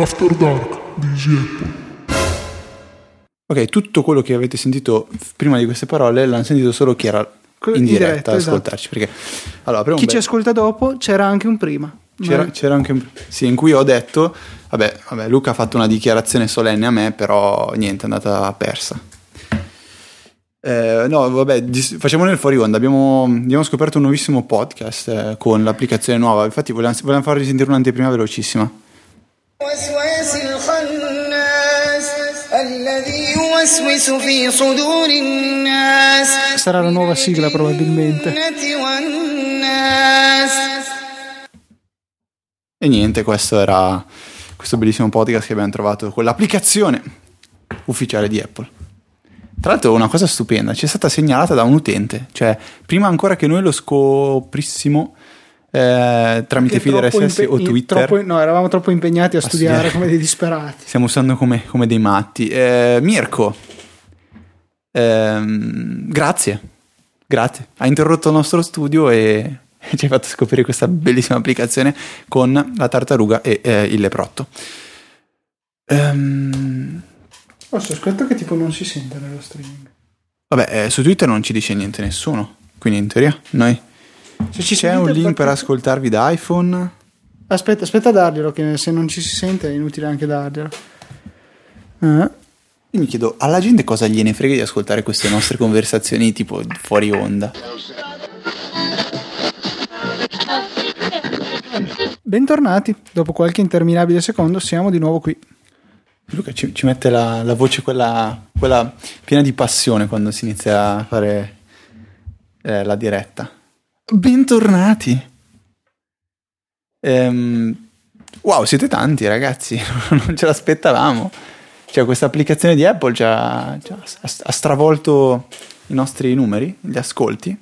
After Dark di Easy Apple. Ok, tutto quello che avete sentito prima di queste parole l'hanno sentito solo chi era in in diretta, diretta, ad esatto. ascoltarci. Perché allora, Chi un ci ascolta dopo c'era anche un prima. c'era, Ma- c'era anche un... Sì, in cui ho detto, vabbè, vabbè, Luca ha fatto una dichiarazione solenne a me, però niente, è andata persa. Eh, no, vabbè, dis- facciamo nel fuori onda. Abbiamo, abbiamo scoperto un nuovissimo podcast eh, con l'applicazione nuova. Infatti, volevamo, volevamo farvi sentire un'anteprima velocissima. وسواس الخناس الذي يوسوس في صدور الناس Sarà la nuova sigla probabilmente. الجنة والناس E niente, questo era questo bellissimo podcast che abbiamo trovato con l'applicazione ufficiale di Apple. Tra l'altro una cosa stupenda, ci è stata segnalata da un utente, cioè prima ancora che noi lo scoprissimo eh, tramite feed RSS impe- o Twitter, troppo- no, eravamo troppo impegnati a, studiare studiare. come dei disperati. stiamo usando come, come dei matti. Eh, Mirko, ehm, grazie, grazie, hai interrotto il nostro studio e ci hai fatto scoprire questa bellissima applicazione con la tartaruga e eh, il leprotto. Ehm, Ho sospetto che tipo non si sente nello streaming. vabbè, eh, su Twitter non ci dice niente nessuno, quindi in teoria noi... Se ci C'è un link per ascoltarvi da iPhone? Aspetta, aspetta a darglielo, che se non ci si sente è inutile anche darglielo. Eh, Io mi chiedo, alla gente cosa gliene frega di ascoltare queste nostre conversazioni tipo fuori onda? Bentornati, dopo qualche interminabile secondo siamo di nuovo qui. Luca ci, ci mette la, la voce quella, quella piena di passione quando si inizia a fare eh, la diretta. Bentornati! Ehm, wow, siete tanti ragazzi, non ce l'aspettavamo. Cioè, questa applicazione di Apple ha, ci ha- stravolto i nostri numeri, gli ascolti.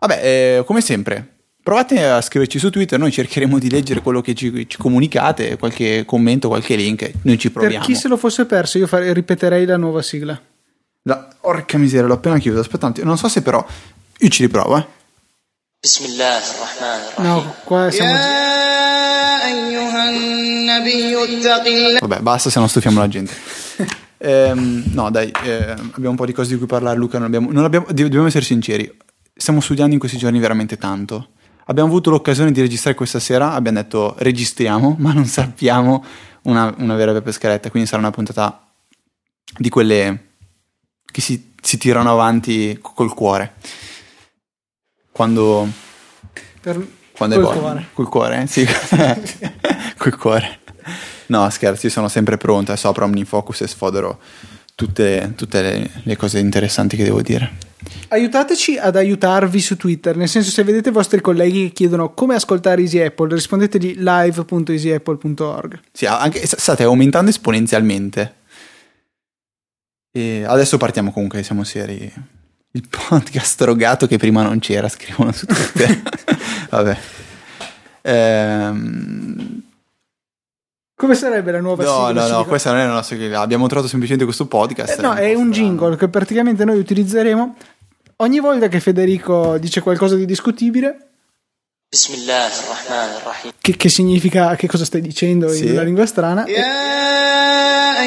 Vabbè, eh, come sempre, provate a scriverci su Twitter, noi cercheremo di leggere quello che ci, ci comunicate, qualche commento, qualche link, noi ci Per proviamo. chi se lo fosse perso, io fare- ripeterei la nuova sigla. La, orca miseria, l'ho appena chiuso. Aspetta un attimo. Non so se però. Io ci riprovo, eh. بسم الله الرحمن الرحيم No, qua siamo già- يا أيها النبي اتق الله Vabbè, basta se non stufiamo la gente. Ehm, no, dai, eh, abbiamo un po' di cose di cui parlare, Luca. Non abbiamo, non abbiamo- di- dobbiamo essere sinceri. Stiamo studiando in questi giorni veramente tanto. Abbiamo avuto l'occasione di registrare questa sera. Abbiamo detto registriamo, ma non sappiamo una, una vera e propria scaletta. Quindi sarà una puntata di quelle che si, si tirano avanti col cuore. Quando. per- Quando col è buono. cuore. Col cuore, eh? sì. col cuore. No, scherzi, sono sempre pronto. Adesso apro OmniFocus e sfodero tutte, tutte le, le cose interessanti che devo dire. Aiutateci ad aiutarvi su Twitter, nel senso se vedete i vostri colleghi che chiedono come ascoltare Easy Apple, rispondetegli live.easyapple.org. Sì, anche, state aumentando esponenzialmente. E adesso partiamo comunque, siamo seri. Il podcast drogato che prima non c'era, scrivono su Twitter. Vabbè. Ehm, Come sarebbe la nuova no, sigla? no, no, questa non è la nostra sigla. Abbiamo trovato semplicemente questo podcast. Eh, no, è un strano. jingle che praticamente noi utilizzeremo ogni volta che Federico dice qualcosa di discutibile. Che, che, significa, che cosa stai dicendo sì. in una lingua strana? Yeah,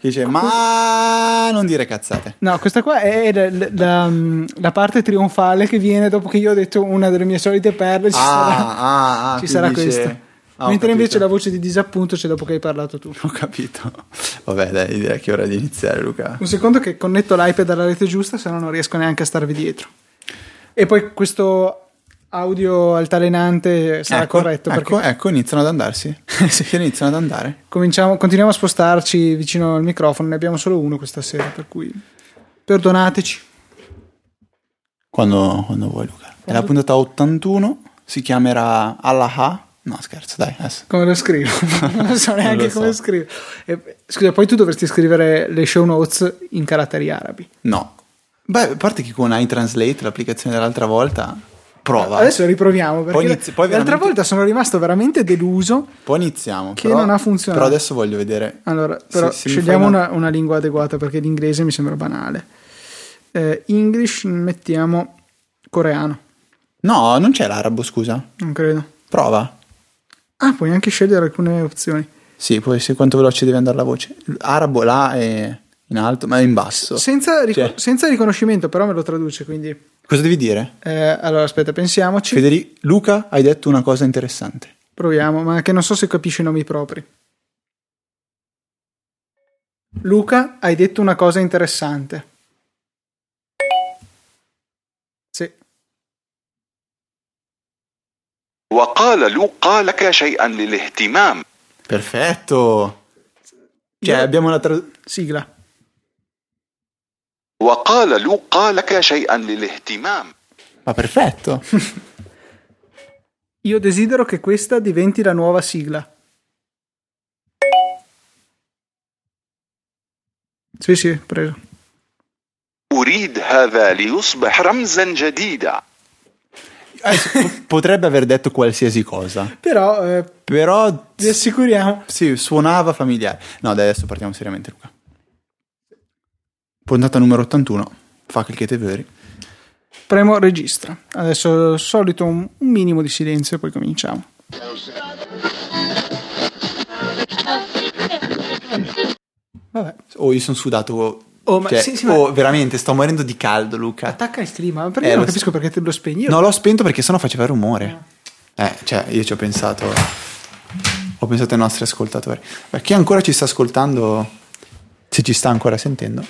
dice, ma non dire cazzate. No, questa qua è la, la, la, parte trionfale che viene dopo che io ho detto una delle mie solite perle. Ci ah, sarà, ah, ah, ci sarà dice... questa. Ah, Mentre invece la voce di disappunto c'è dopo che hai parlato tu. Ho capito. Vabbè, dai, direi che è ora di iniziare, Luca. Un secondo che connetto l'iPad alla rete giusta, se no non riesco neanche a starvi dietro. E poi questo audio altalenante sarà ecco, corretto ecco, perché ecco, iniziano ad andarsi. sì, iniziano ad andare. cominciamo, continuiamo a spostarci vicino al microfono, ne abbiamo solo uno questa sera, per cui perdonateci. Quando, quando vuoi, Luca. È la puntata 81, si chiamerà Allah. No, scherzo, dai, adesso. Come lo scrivo? non so neanche lo so. come scrivo. E- scusa, poi tu dovresti scrivere le show notes in caratteri arabi. No. Beh, a parte che con iTranslate, l'applicazione dell'altra volta, prova. Adesso riproviamo perché Poi inizi- poi l'altra veramente- volta sono rimasto veramente deluso. Poi iniziamo. Che però- non ha funzionato. Però adesso voglio vedere. Allora, però Se- se scegliamo una- una, lingua adeguata perché l'inglese mi sembra banale. Eh, English mettiamo coreano, No, non c'è l'arabo, scusa. non credo. Prova. Ah, puoi anche scegliere alcune opzioni. Sì, poi se quanto veloce deve andare la voce. Arabo là è in alto, ma è in basso. Senza, rico- Cioè. senza riconoscimento, però me lo traduce, quindi... Cosa devi dire? eh, allora, aspetta, pensiamoci. Federico, Luca, hai detto una cosa interessante. Proviamo, ma che non so se capisci i nomi propri. Luca, hai detto una cosa interessante. Sì. وقال لوقا لك شيئا للاهتمام Perfetto. Cioè, Io- abbiamo la tra- Sigla. وقال لوقا لك شيئا للاهتمام Ma perfetto. Io desidero che questa diventi la nuova sigla. Sì, sì, preso. أريد هذا ليصبح رمزا جديدا Adesso, po- potrebbe aver detto qualsiasi cosa. Però eh, Però vi assicuriamo. sì, suonava familiare. No, dai, adesso partiamo seriamente, Luca. Puntata numero 81. Fa clicchete veri. Premo registra. Adesso solito un, minimo di silenzio e poi cominciamo. Vabbè. Oh, io sono sudato. Oh, ma Cioè, sì, sì, ma- oh, veramente, sto morendo di caldo, Luca. Attacca il clima, ma perché Eh, non lo capisco so. perché te lo spegni? Io No, l'ho spento perché sennò faceva rumore. Eh, cioè, io ci ho pensato. Ho pensato ai nostri ascoltatori. Ma chi ancora ci sta ascoltando, se ci sta ancora sentendo,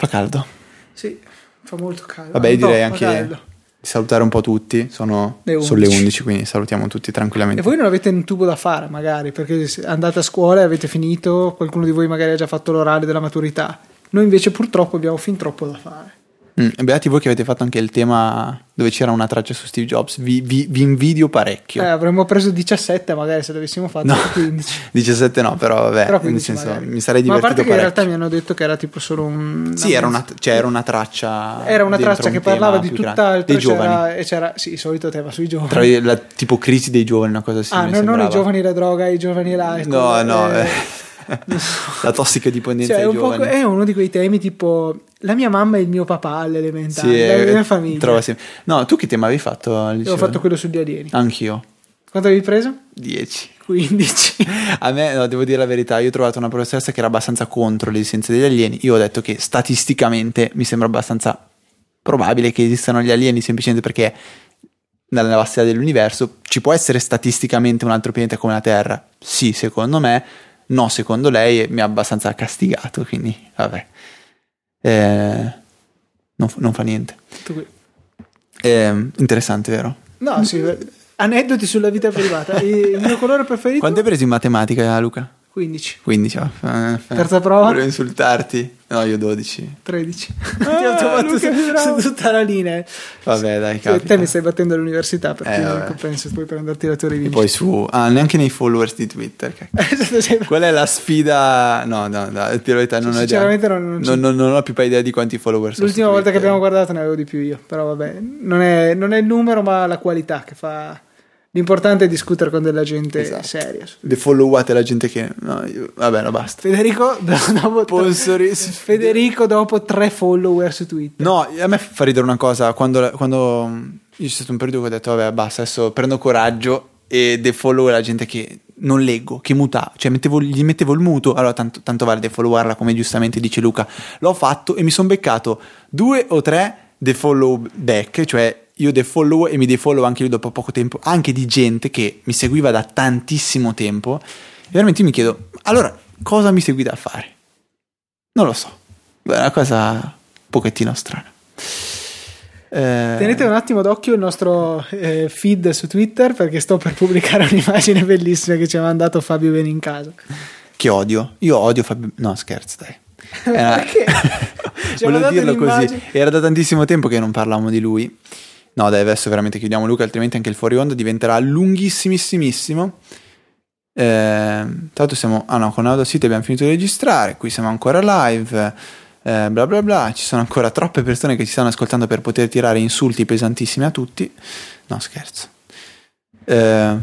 fa caldo. Sì, fa molto caldo. Vabbè, io No, direi fa anche caldo. di salutare un po' tutti. Sono, Le sono le 11. 11, quindi salutiamo tutti tranquillamente. E voi non avete un tubo da fare, magari, perché andate a scuola e avete finito, qualcuno di voi magari ha già fatto l'orale della maturità. Noi invece purtroppo abbiamo fin troppo da fare. Mm, beati voi che avete fatto anche il tema dove c'era una traccia su Steve Jobs. Vi, vi- vi invidio parecchio. Eh, avremmo preso 17 magari se l'avessimo fatto No, 15. 17 no, però vabbè, Però nel 15 senso, magari. mi sarei Ma a divertito parte che in parecchio. realtà mi hanno detto che era tipo solo un... Sì, era una, cioè, era una traccia. Era una traccia un che parlava di più grande. Dei giovani. c'era- E c'era, sì, il solito tema sui giovani. Tra la tipo crisi dei giovani, una cosa ah, simile. no, non i giovani la droga, i giovani l'alcol. No, no, eh, eh. la tossica dipendenza cioè, è, dei un è uno di quei temi tipo la mia mamma e il mio papà all'elementare, Sì, la eh, mia famiglia. trova sempre- No, tu che tema avevi fatto? ho fatto quello sugli alieni. Anch'io. Quanto avevi preso? 10. 15. A me, no, devo dire la verità, io ho trovato una professoressa che era abbastanza contro l'esistenza degli alieni. Io ho detto che statisticamente mi sembra abbastanza probabile che esistano gli alieni semplicemente perché nella vastità dell'universo ci può essere statisticamente un altro pianeta come la Terra. Sì, secondo me, no, secondo lei mi ha abbastanza castigato, quindi vabbè. Eh, non, non fa niente. Eh, interessante, vero? No, sì, aneddoti sulla vita privata. Il mio colore preferito? Quanto hai preso in matematica, Luca? 15. 15. oh, eh, Terza prova? Volevo insultarti. No, io 12. 13. Ah, Ti ho trovato Luca, su, su tutta la linea. Vabbè, dai, capita. te mi stai battendo all'università per Eh, vabbè. penso poi per andarti la tua E rivincita. poi su... Ah, neanche nei followers di Twitter. cioè, Qual è la sfida... No, no, no, ti verità, non ho idea. Sinceramente non- non non, non- non ho più idea di quanti follower sono L'ultima volta che abbiamo guardato ne avevo di più io, però vabbè, non è, non è il numero ma la qualità che fa... L'importante è discutere con della gente Esatto. seria. Le followate la gente che... No, io- Vabbè, no, basta. Federico, dopo, Sponsori- Federico dopo tre follower su Twitter. No, a me fa ridere una cosa, quando, quando io c'è stato un periodo che ho detto, vabbè, basta, adesso prendo coraggio e defollow la gente che non leggo, che muta, cioè mettevo- gli mettevo il muto, allora tanto, tanto vale defollowarla come giustamente dice Luca. L'ho fatto e mi sono beccato due o tre defollow back, cioè io defollow e mi defollow anche io dopo poco tempo, anche di gente che mi seguiva da tantissimo tempo. E veramente io mi chiedo, allora cosa mi seguite a fare? Non lo so, è una cosa un pochettino strana. Eh, Tenete un attimo d'occhio il nostro eh, feed su Twitter perché sto per pubblicare un'immagine bellissima che ci ha mandato Fabio Benincasa. Che odio. Io odio Fabio. No, scherzo, dai. Era- Perché? Ci ha Volevo dirlo così. un'immagine. Era da tantissimo tempo che non parlavamo di lui. No, dai, adesso veramente chiudiamo Luca, altrimenti anche il fuori onda diventerà lunghissimissimissimo. Eh, tra l'altro siamo... Ah no, con Audacity abbiamo finito di registrare, qui siamo ancora live, eh, bla bla bla. Ci sono ancora troppe persone che ci stanno ascoltando per poter tirare insulti pesantissimi a tutti. No, scherzo. Eh,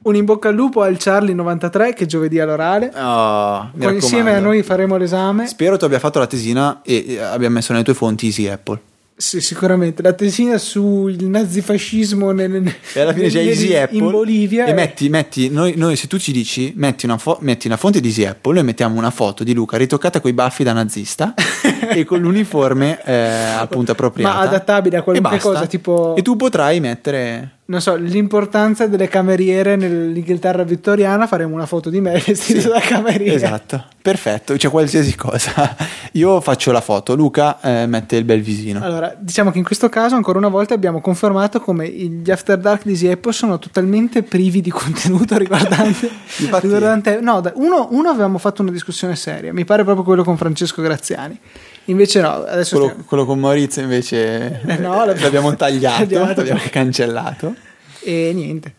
Un in bocca al lupo al Charlie 93 che giovedì all'orale. oh, mi Poi insieme a noi faremo l'esame. Spero tu abbia fatto la tesina e e abbia messo nelle tue fonti Easy Apple. Sì, sicuramente. La tesina sul nazifascismo nel, nel- E alla fine c'è Easy Apple. in Bolivia. E è- metti, metti noi, noi se tu ci dici, metti una, fo- metti una fonte di Easy Apple, noi mettiamo una foto di Luca ritoccata con i baffi da nazista e con l'uniforme eh, appunto appropriata. Ma adattabile a qualunque E cosa, tipo- E tu potrai mettere... non so, l'importanza delle cameriere nell'Inghilterra vittoriana, faremo una foto di me vestito da cameriere. Esatto, perfetto, c'è qualsiasi cosa. Io faccio la foto, Luca eh, mette il bel visino. Allora, diciamo che in questo caso ancora una volta abbiamo confermato come gli After Dark di Apple sono totalmente privi di contenuto riguardante, Infatti- riguardante- no, uno, uno avevamo fatto una discussione seria, mi pare proprio quello con Francesco Graziani. Invece no, adesso Quello, stiamo- quello con Maurizio invece Eh no, l'abbiamo- tagliato, l'abbiamo cancellato. e niente.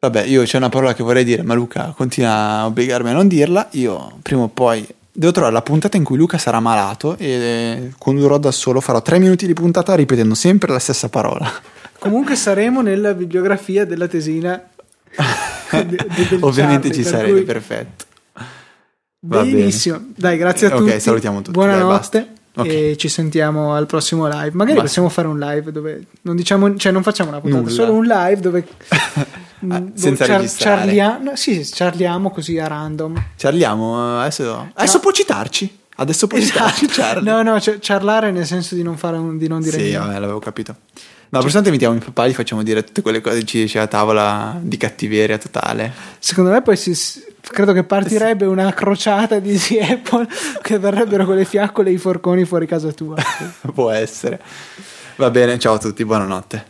Vabbè, io c'è una parola che vorrei dire, ma Luca continua a obbligarmi a non dirla. Io prima o poi devo trovare la puntata in cui Luca sarà malato e condurrò da solo, farò tre minuti di puntata ripetendo sempre la stessa parola. Comunque saremo nella bibliografia della tesina. de- de- Ovviamente Charlie, ci sarete, cui- perfetto. Va Benissimo, dai, grazie a Ok, tutti. salutiamo tutti, Buonanotte. dai, basta. Ok. E ci sentiamo al prossimo live. Magari Basta. possiamo fare un live dove non diciamo, cioè non facciamo una puntata, Nulla. solo un live dove Ah, mm, senza char- registrare. charlia- sì, sì, charliamo così a random. Parliamo, adesso, adesso può citarci. Adesso può citarci, Charlie. No, no, cioè, charlare nel senso di non, fare un- di non dire Sì, niente. vabbè, l'avevo capito. Ma la prossima volta invitiamo mio papà, gli facciamo dire tutte quelle cose che ci dice a tavola di cattiveria totale. Secondo me poi si, credo che partirebbe una crociata di Easy Apple che verrebbero con le fiaccole e i forconi fuori casa tua. Può essere. Va bene, ciao a tutti, buonanotte.